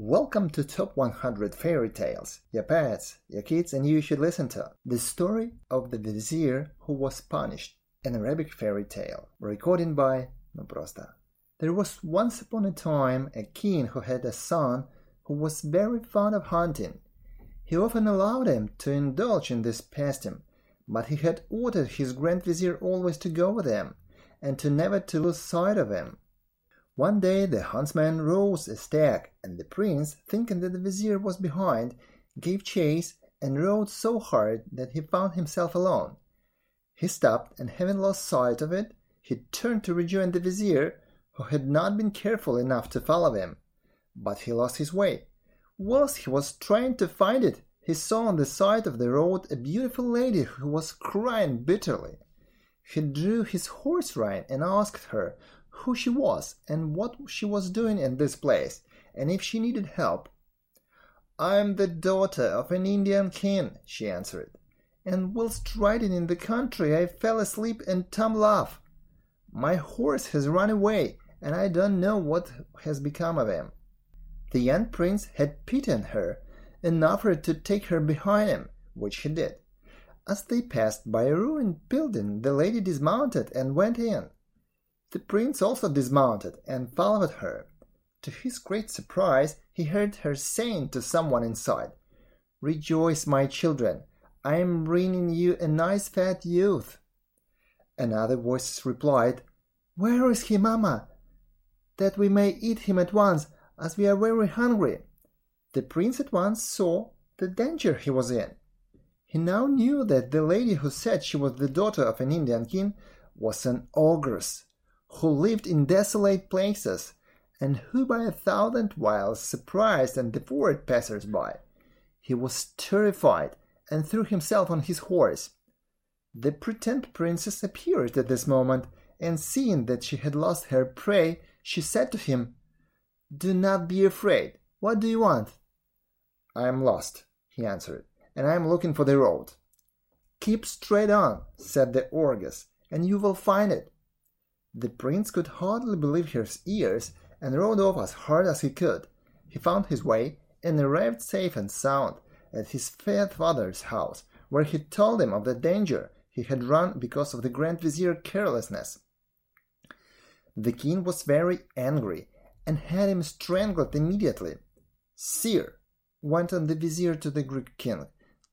Welcome to Top 100 Fairy Tales. Your pets, your kids, and you should listen to the story of the vizier who was punished, an Arabic fairy tale, recorded by Noprosta. There was once upon a time a king who had a son who was very fond of hunting. He often allowed him to indulge in this pastime, but he had ordered his grand vizier always to go with him, and to never to lose sight of him. One day the huntsman rose a stag, and the prince, thinking that the vizier was behind, gave chase and rode so hard that he found himself alone. He stopped, and having lost sight of it, he turned to rejoin the vizier, who had not been careful enough to follow him. But he lost his way. Whilst he was trying to find it, he saw on the side of the road a beautiful lady who was crying bitterly. He drew his horse rein and asked her who she was and what she was doing in this place, and if she needed help. I'm the daughter of an Indian king, she answered, and whilst riding in the country I fell asleep and tumbled off. My horse has run away, and I don't know what has become of him. The young prince had pity on her and offered to take her behind him, which he did. As they passed by a ruined building, the lady dismounted and went in. The prince also dismounted and followed her. To his great surprise, he heard her saying to someone inside, Rejoice, my children, I am bringing you a nice fat youth. Another voice replied, Where is he, mamma? That we may eat him at once, as we are very hungry. The prince at once saw the danger he was in. He now knew that the lady who said she was the daughter of an Indian king was an ogress who lived in desolate places, and who by a thousand wiles surprised and devoured passers-by. He was terrified, and threw himself on his horse. The pretended princess appeared at this moment, and seeing that she had lost her prey, she said to him, Do not be afraid. What do you want? I am lost, he answered, and I am looking for the road. Keep straight on, said the ogress, and you will find it. The prince could hardly believe his ears, and rode off as hard as he could. He found his way, and arrived safe and sound at his fair father's house, where he told him of the danger he had run because of the Grand Vizier's carelessness. The king was very angry, and had him strangled immediately. Sire, went on the vizier to the Greek king,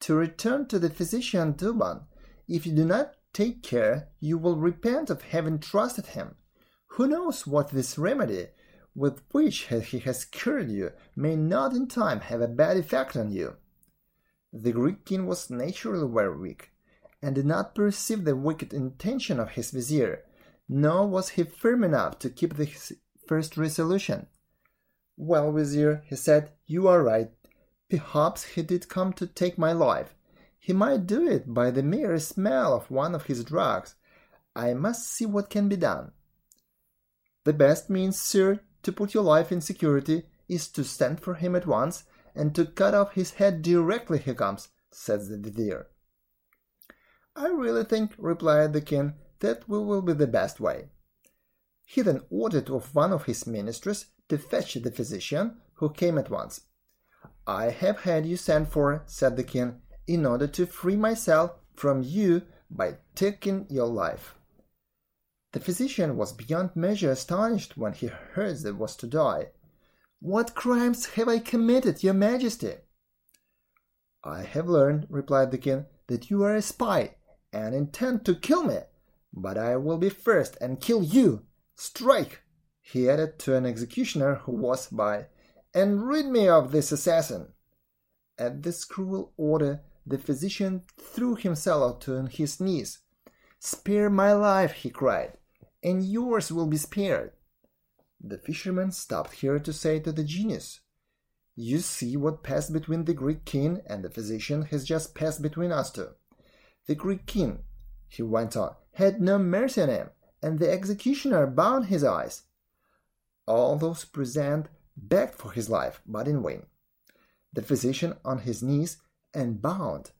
to return to the physician Douban. If you do not take care you will repent of having trusted him. Who knows what this remedy, with which he has cured you, may not in time have a bad effect on you? The Greek king was naturally very weak, and did not perceive the wicked intention of his vizier, nor was he firm enough to keep his first resolution. Well, vizier, he said, you are right. Perhaps he did come to take my life, he might do it by the mere smell of one of his drugs. I must see what can be done. The best means, sir, to put your life in security is to send for him at once and to cut off his head directly he comes, said the vizier. I really think, replied the king, that will be the best way. He then ordered of one of his ministers to fetch the physician, who came at once. I have had you sent for, said the king, in order to free myself from you by taking your life. The physician was beyond measure astonished when he heard that was to die. What crimes have I committed, your majesty? I have learned, replied the king, that you are a spy and intend to kill me, but I will be first and kill you. Strike, he added to an executioner who was by, and rid me of this assassin. At this cruel order, the physician threw himself on his knees. Spare my life, he cried, and yours will be spared. The fisherman stopped here to say to the genius, You see what passed between the Greek king and the physician has just passed between us two. The Greek king, he went on, had no mercy on him, and the executioner bound his eyes. All those present begged for his life, but in vain. The physician on his knees and bound,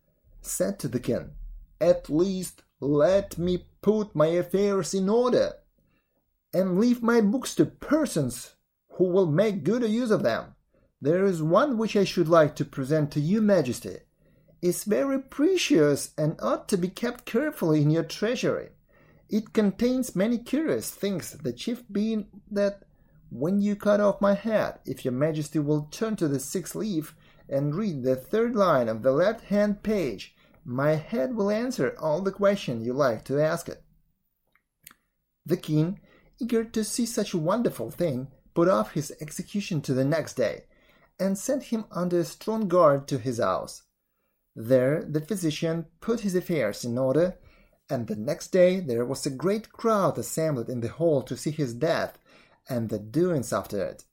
said to the king, At least let me put my affairs in order, and leave my books to persons who will make good use of them. There is one which I should like to present to you, Majesty. It's very precious and ought to be kept carefully in your treasury. It contains many curious things, the chief being that when you cut off my head, if your majesty will turn to the sixth leaf and read the third line of the left hand page, my head will answer all the questions you like to ask it. The king, eager to see such a wonderful thing, put off his execution to the next day, and sent him under a strong guard to his house. There the physician put his affairs in order, and the next day there was a great crowd assembled in the hall to see his death and the doings after it.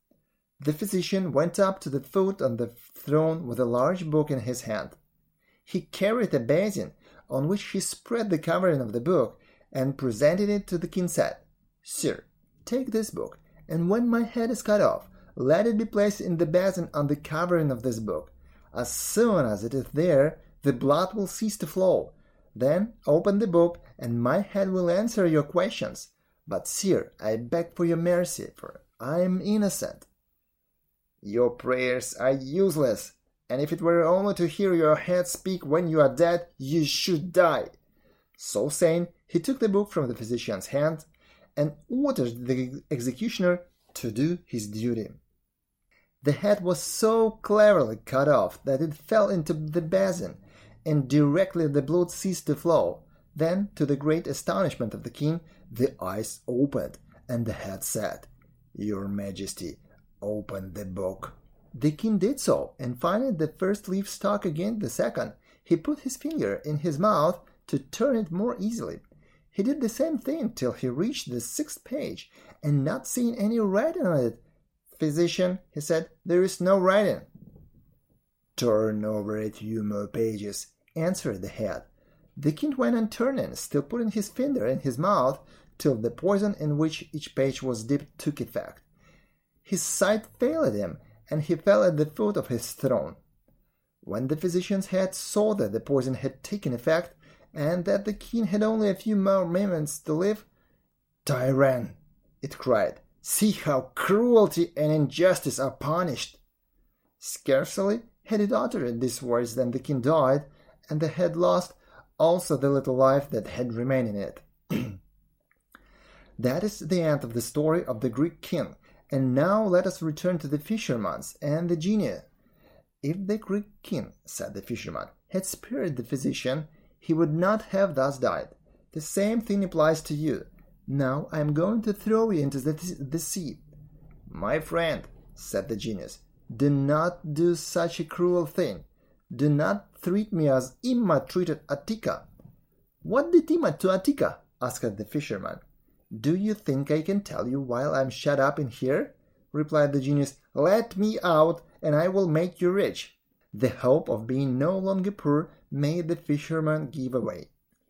The physician went up to the foot of the throne with a large book in his hand. He carried a basin on which he spread the covering of the book and presented it to the king said, Sir, take this book, and when my head is cut off, let it be placed in the basin on the covering of this book. As soon as it is there, the blood will cease to flow. Then open the book, and my head will answer your questions. But, sir, I beg for your mercy, for I am innocent. Your prayers are useless, and if it were only to hear your head speak when you are dead, you should die. So saying, he took the book from the physician's hand and ordered the executioner to do his duty. The head was so cleverly cut off that it fell into the basin, and directly the blood ceased to flow. Then, to the great astonishment of the king, the eyes opened, and the head said, Your Majesty, open the book. The king did so, and finding the first leaf stuck against the second, he put his finger in his mouth to turn it more easily. He did the same thing till he reached the sixth page, and not seeing any writing on it, Physician, he said, there is no writing. Turn over a few more pages, answered the head. The king went on turning, still putting his finger in his mouth, till the poison in which each page was dipped took effect. His sight failed him, and he fell at the foot of his throne. When the physician's head saw that the poison had taken effect, and that the king had only a few more moments to live, Tyrant! it cried. See how cruelty and injustice are punished. Scarcely had it uttered these words than the king died, and the head lost also the little life that had remained in it. that is the end of the story of the Greek king. And now let us return to the fisherman's and the genie. If the Greek king, said the fisherman, had spared the physician, he would not have thus died. The same thing applies to you. Now I am going to throw you into the, the sea. My friend, said the genius, do not do such a cruel thing. Do not treat me as Imma treated Ateca. What did Imma to Ateca? asked the fisherman. Do you think I can tell you while I'm shut up in here? replied the genius. Let me out, and I will make you rich. The hope of being no longer poor made the fisherman give way.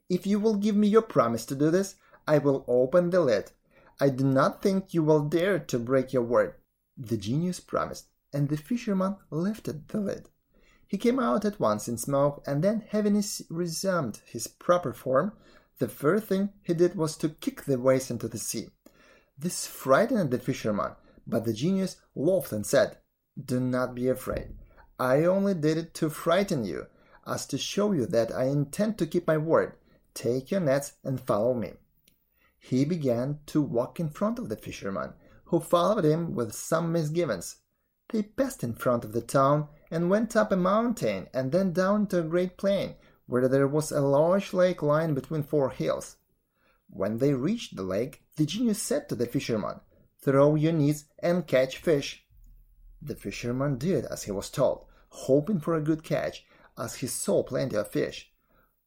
If you will give me your promise to do this, I will open the lid. I do not think you will dare to break your word. The genius promised, and the fisherman lifted the lid. He came out at once in smoke, and then, having resumed his proper form, the first thing he did was to kick the vase into the sea. This frightened the fisherman, but the genius laughed and said, Do not be afraid. I only did it to frighten you, as to show you that I intend to keep my word. Take your nets and follow me. He began to walk in front of the fisherman, who followed him with some misgivings. They passed in front of the town and went up a mountain and then down to a great plain where there was a large lake lying between four hills. When they reached the lake, the genius said to the fisherman, Throw your nets and catch fish. The fisherman did as he was told, hoping for a good catch, as he saw plenty of fish.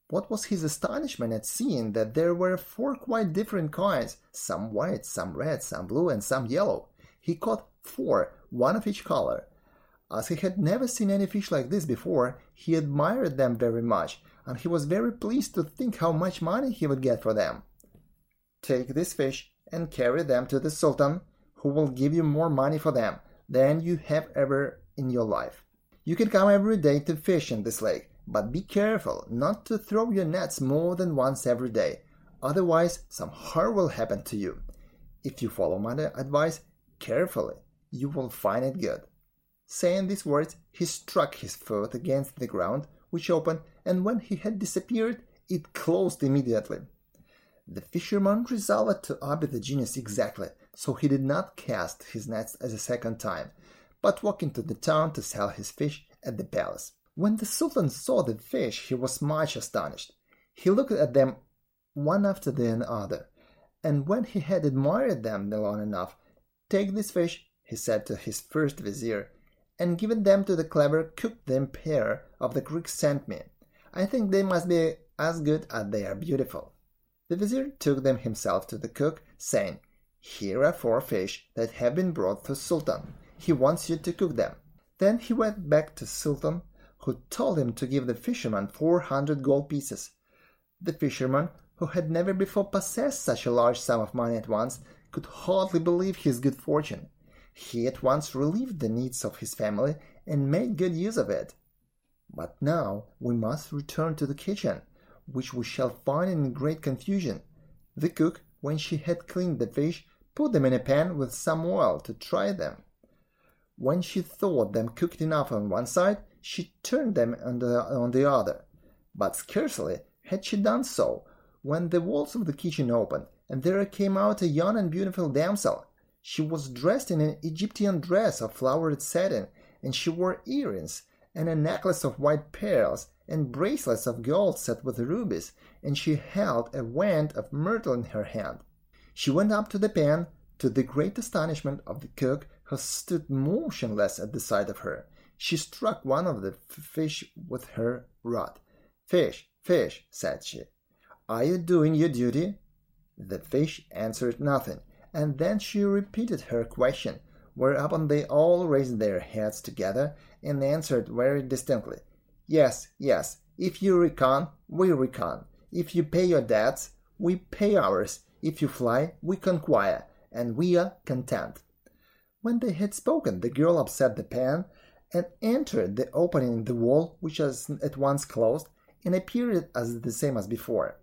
What was his astonishment at seeing that there were four quite different kinds, some white, some red, some blue, and some yellow. He caught four, one of each color. As he had never seen any fish like this before, he admired them very much, and he was very pleased to think how much money he would get for them. Take this fish and carry them to the Sultan, who will give you more money for them than you have ever in your life. You can come every day to fish in this lake, but be careful not to throw your nets more than once every day, otherwise some harm will happen to you. If you follow my advice carefully, you will find it good. Saying these words, he struck his foot against the ground, which opened, and when he had disappeared, it closed immediately. The fisherman resolved to obey the genius exactly, so he did not cast his nets as a second time, but walked into the town to sell his fish at the palace. When the Sultan saw the fish, he was much astonished. He looked at them one after the other, and when he had admired them long enough, Take this fish, he said to his first vizier, and give them to the clever cook the pair of the Greeks sent me. I think they must be as good as they are beautiful. The vizier took them himself to the cook, saying, Here are four fish that have been brought to Sultan. He wants you to cook them. Then he went back to Sultan, who told him to give the fisherman four hundred gold pieces. The fisherman, who had never before possessed such a large sum of money at once, could hardly believe his good fortune. He at once relieved the needs of his family and made good use of it. But now we must return to the kitchen, which we shall find in great confusion. The cook, when she had cleaned the fish, put them in a pan with some oil to try them. When she thought them cooked enough on one side, she turned them on the, on the other. But scarcely had she done so when the walls of the kitchen opened, and there came out a young and beautiful damsel. She was dressed in an Egyptian dress of flowered satin, and she wore earrings and a necklace of white pearls and bracelets of gold set with rubies, and she held a wand of myrtle in her hand. She went up to the pan, to the great astonishment of the cook, who stood motionless at the sight of her. She struck one of the fish with her rod. Fish, fish, said she, are you doing your duty? The fish answered nothing, and then she repeated her question, whereupon they all raised their heads together and answered very distinctly, Yes, yes, if you reckon, we reckon. If you pay your debts, we pay ours. If you fly, we conquer, and we are content. When they had spoken, the girl upset the pan and entered the opening in the wall, which was at once closed, and appeared as the same as before.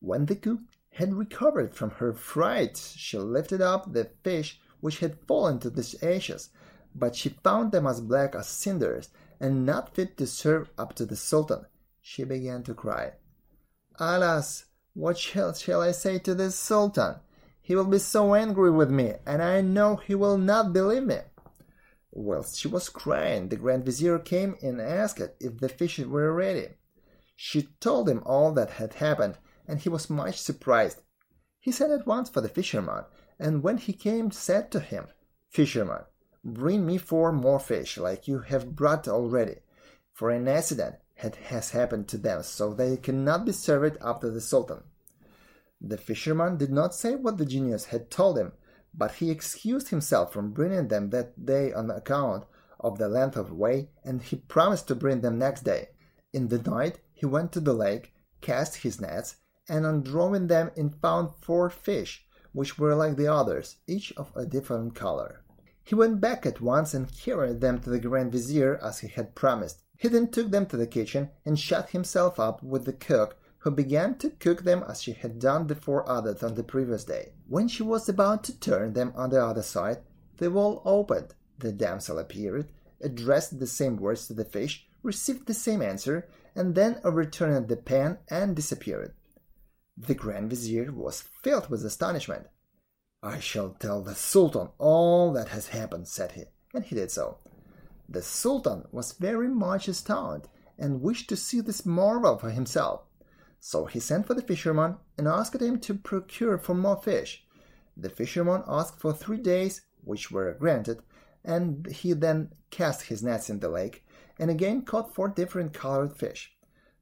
When the cook had recovered from her fright, she lifted up the fish which had fallen to the ashes, but she found them as black as cinders and not fit to serve up to the Sultan. She began to cry. Alas, what shall, shall I say to this Sultan? He will be so angry with me, and I know he will not believe me. Whilst she was crying, the Grand Vizier came and asked if the fish were ready. She told him all that had happened, and he was much surprised. He sent at once for the fisherman, and when he came said to him, Fisherman, bring me four more fish like you have brought already, for an accident has happened to them, so they cannot be served up to the Sultan. The fisherman did not say what the genius had told him, but he excused himself from bringing them that day on account of the length of way, and he promised to bring them next day. In the night he went to the lake, cast his nets, and on drawing them in found four fish, which were like the others, each of a different color. He went back at once and carried them to the Grand Vizier as he had promised. He then took them to the kitchen and shut himself up with the cook, who began to cook them as she had done the four others on the previous day. When she was about to turn them on the other side, the wall opened. The damsel appeared, addressed the same words to the fish, received the same answer, and then overturned the pan and disappeared. The Grand Vizier was filled with astonishment. I shall tell the Sultan all that has happened, said he, and he did so. The Sultan was very much astounded and wished to see this marvel for himself. So he sent for the fisherman and asked him to procure for more fish. The fisherman asked for three days, which were granted, and he then cast his nets in the lake and again caught four different colored fish.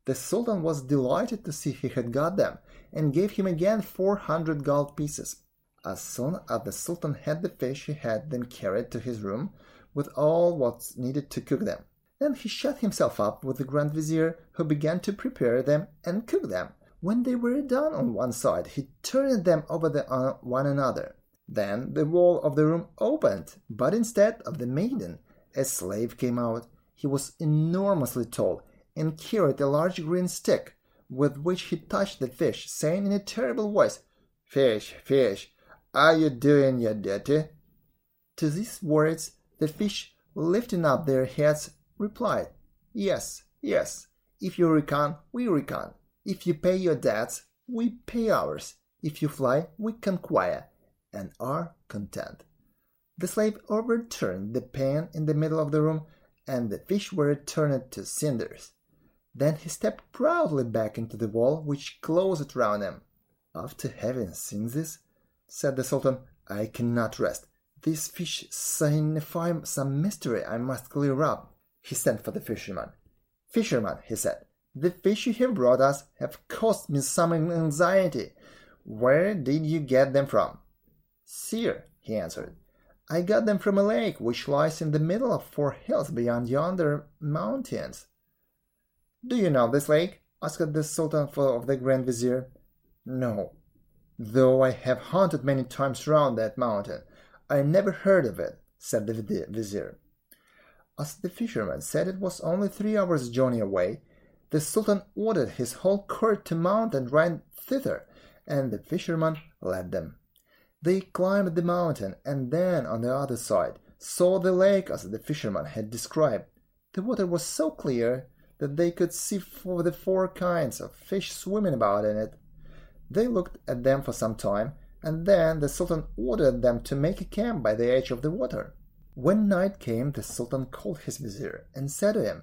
The Sultan was delighted to see he had got them, and gave him again four hundred gold pieces. As soon as the Sultan had the fish, he had them carried to his room with all what needed to cook them. Then he shut himself up with the Grand Vizier, who began to prepare them and cook them. When they were done on one side, he turned them over the, uh, one another. Then the wall of the room opened, but instead of the maiden, a slave came out. He was enormously tall and carried a large green stick, with which he touched the fish, saying in a terrible voice, Fish, fish, are you doing your duty? To these words, the fish lifting up their heads, replied, Yes, yes, if you reckon, we reckon. If you pay your debts, we pay ours. If you fly, we conquer, and are content. The slave overturned the pan in the middle of the room, and the fish were turned to cinders. Then he stepped proudly back into the wall which closed round him. After having seen this, said the Sultan, I cannot rest. These fish signify some mystery I must clear up. He sent for the fisherman. Fisherman, he said, the fish you have brought us have caused me some anxiety. Where did you get them from? Sir, he answered, I got them from a lake which lies in the middle of four hills beyond yonder mountains. Do you know this lake? asked the Sultan of the Grand Vizier. No, though I have hunted many times round that mountain. I never heard of it, said the Vizier. As the fisherman said it was only three hours' journey away, the Sultan ordered his whole court to mount and ride thither, and the fisherman led them. They climbed the mountain, and then on the other side saw the lake as the fisherman had described. The water was so clear that they could see for the four kinds of fish swimming about in it. They looked at them for some time, and then the Sultan ordered them to make a camp by the edge of the water. When night came, the Sultan called his vizier and said to him,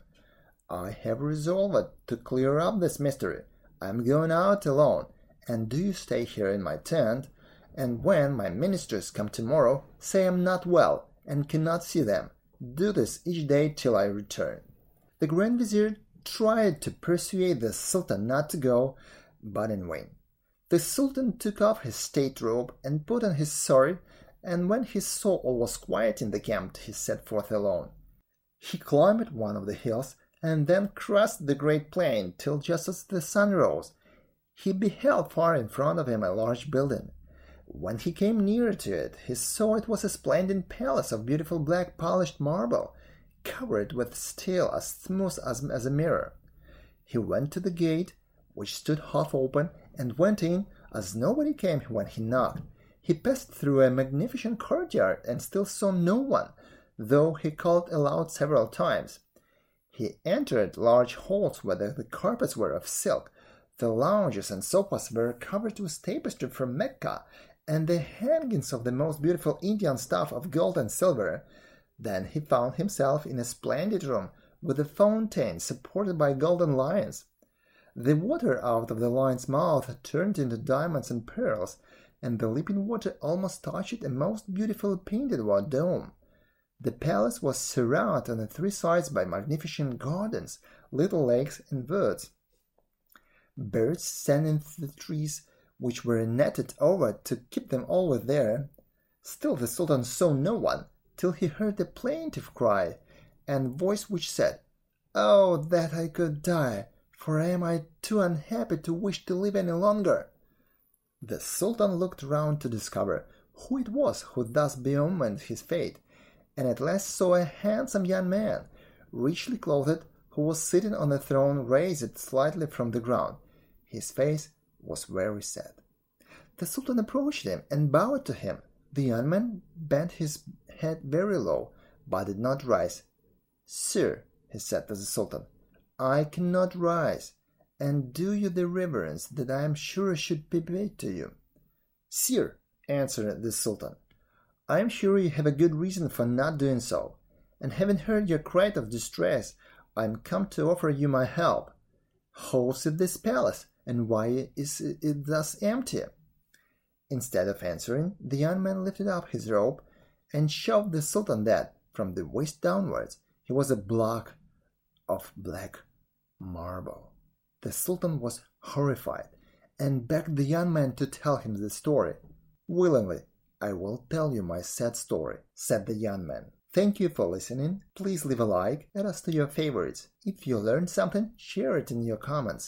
I have resolved to clear up this mystery. I am going out alone, and do you stay here in my tent and when my ministers come tomorrow, say I'm not well and cannot see them. Do this each day till I return. The Grand Vizier tried to persuade the Sultan not to go, but in vain. The Sultan took off his state robe and put on his sari, and when he saw all was quiet in the camp, he set forth alone. He climbed one of the hills and then crossed the great plain till just as the sun rose, he beheld far in front of him a large building. When he came nearer to it, he saw it was a splendid palace of beautiful black polished marble, covered with steel as smooth as, as a mirror. He went to the gate, which stood half open, and went in, as nobody came when he knocked. He passed through a magnificent courtyard and still saw no one, though he called aloud several times. He entered large halls where the carpets were of silk. The lounges and sofas were covered with tapestry from Mecca, and the hangings of the most beautiful Indian stuff of gold and silver. Then he found himself in a splendid room with a fountain supported by golden lions. The water out of the lion's mouth turned into diamonds and pearls, and the leaping water almost touched a most beautiful painted white dome. The palace was surrounded on three sides by magnificent gardens, little lakes, and birds. Birds sang in the trees, which were netted over to keep them always there. Still the Sultan saw no one, till he heard a plaintive cry, and voice which said, Oh, that I could die, for am I too unhappy to wish to live any longer? The Sultan looked round to discover who it was who thus bemoaned his fate, and at last saw a handsome young man, richly clothed, who was sitting on a throne raised slightly from the ground. His face was very sad. The Sultan approached him and bowed to him. The young man bent his head very low, but did not rise. Sir, he said to the Sultan, I cannot rise, and do you the reverence that I am sure should be paid to you. Sir, answered the Sultan, I am sure you have a good reason for not doing so, and having heard your cry of distress, I am come to offer you my help. How is this palace? and why is it thus empty? Instead of answering, the young man lifted up his robe and showed the Sultan that, from the waist downwards, he was a block of black marble. The Sultan was horrified and begged the young man to tell him the story. Willingly, I will tell you my sad story, said the young man. Thank you for listening. Please leave a like, add us to your favorites. If you learned something, share it in your comments.